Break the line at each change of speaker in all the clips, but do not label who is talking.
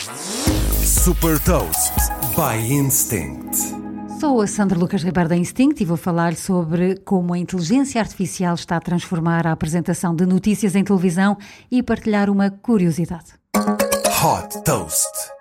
Super Toast by Instinct.
Sou a Sandra Lucas Ribeiro da Instinct e vou falar sobre como a inteligência artificial está a transformar a apresentação de notícias em televisão e partilhar uma curiosidade.
Hot Toast.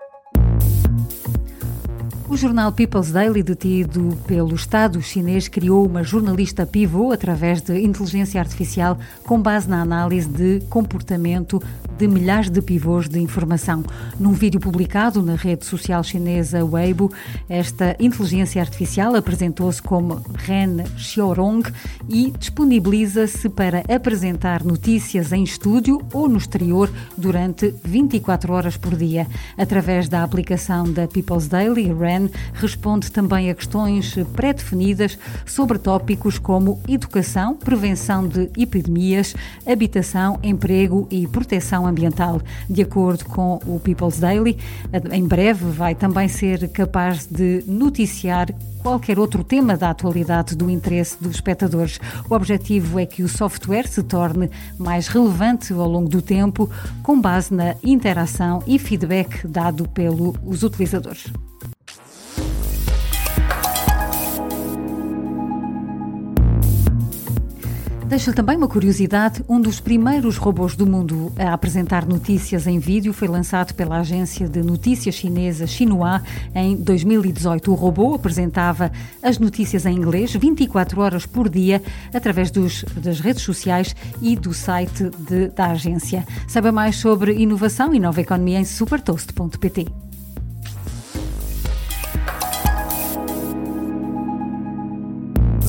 O jornal People's Daily, detido pelo Estado chinês, criou uma jornalista pivô através de inteligência artificial com base na análise de comportamento de milhares de pivôs de informação. Num vídeo publicado na rede social chinesa Weibo, esta inteligência artificial apresentou-se como Ren Xiaorong e disponibiliza-se para apresentar notícias em estúdio ou no exterior durante 24 horas por dia. Através da aplicação da People's Daily, Ren responde também a questões pré-definidas sobre tópicos como educação, prevenção de epidemias, habitação, emprego e proteção ambiental. De acordo com o People's Daily, em breve vai também ser capaz de noticiar qualquer outro tema da atualidade do interesse dos espectadores. O objetivo é que o software se torne mais relevante ao longo do tempo, com base na interação e feedback dado pelos utilizadores. Deixo-lhe também uma curiosidade: um dos primeiros robôs do mundo a apresentar notícias em vídeo foi lançado pela agência de notícias chinesa Xinhua em 2018. O robô apresentava as notícias em inglês 24 horas por dia através dos, das redes sociais e do site de, da agência. Saiba mais sobre inovação e nova economia em supertoast.pt.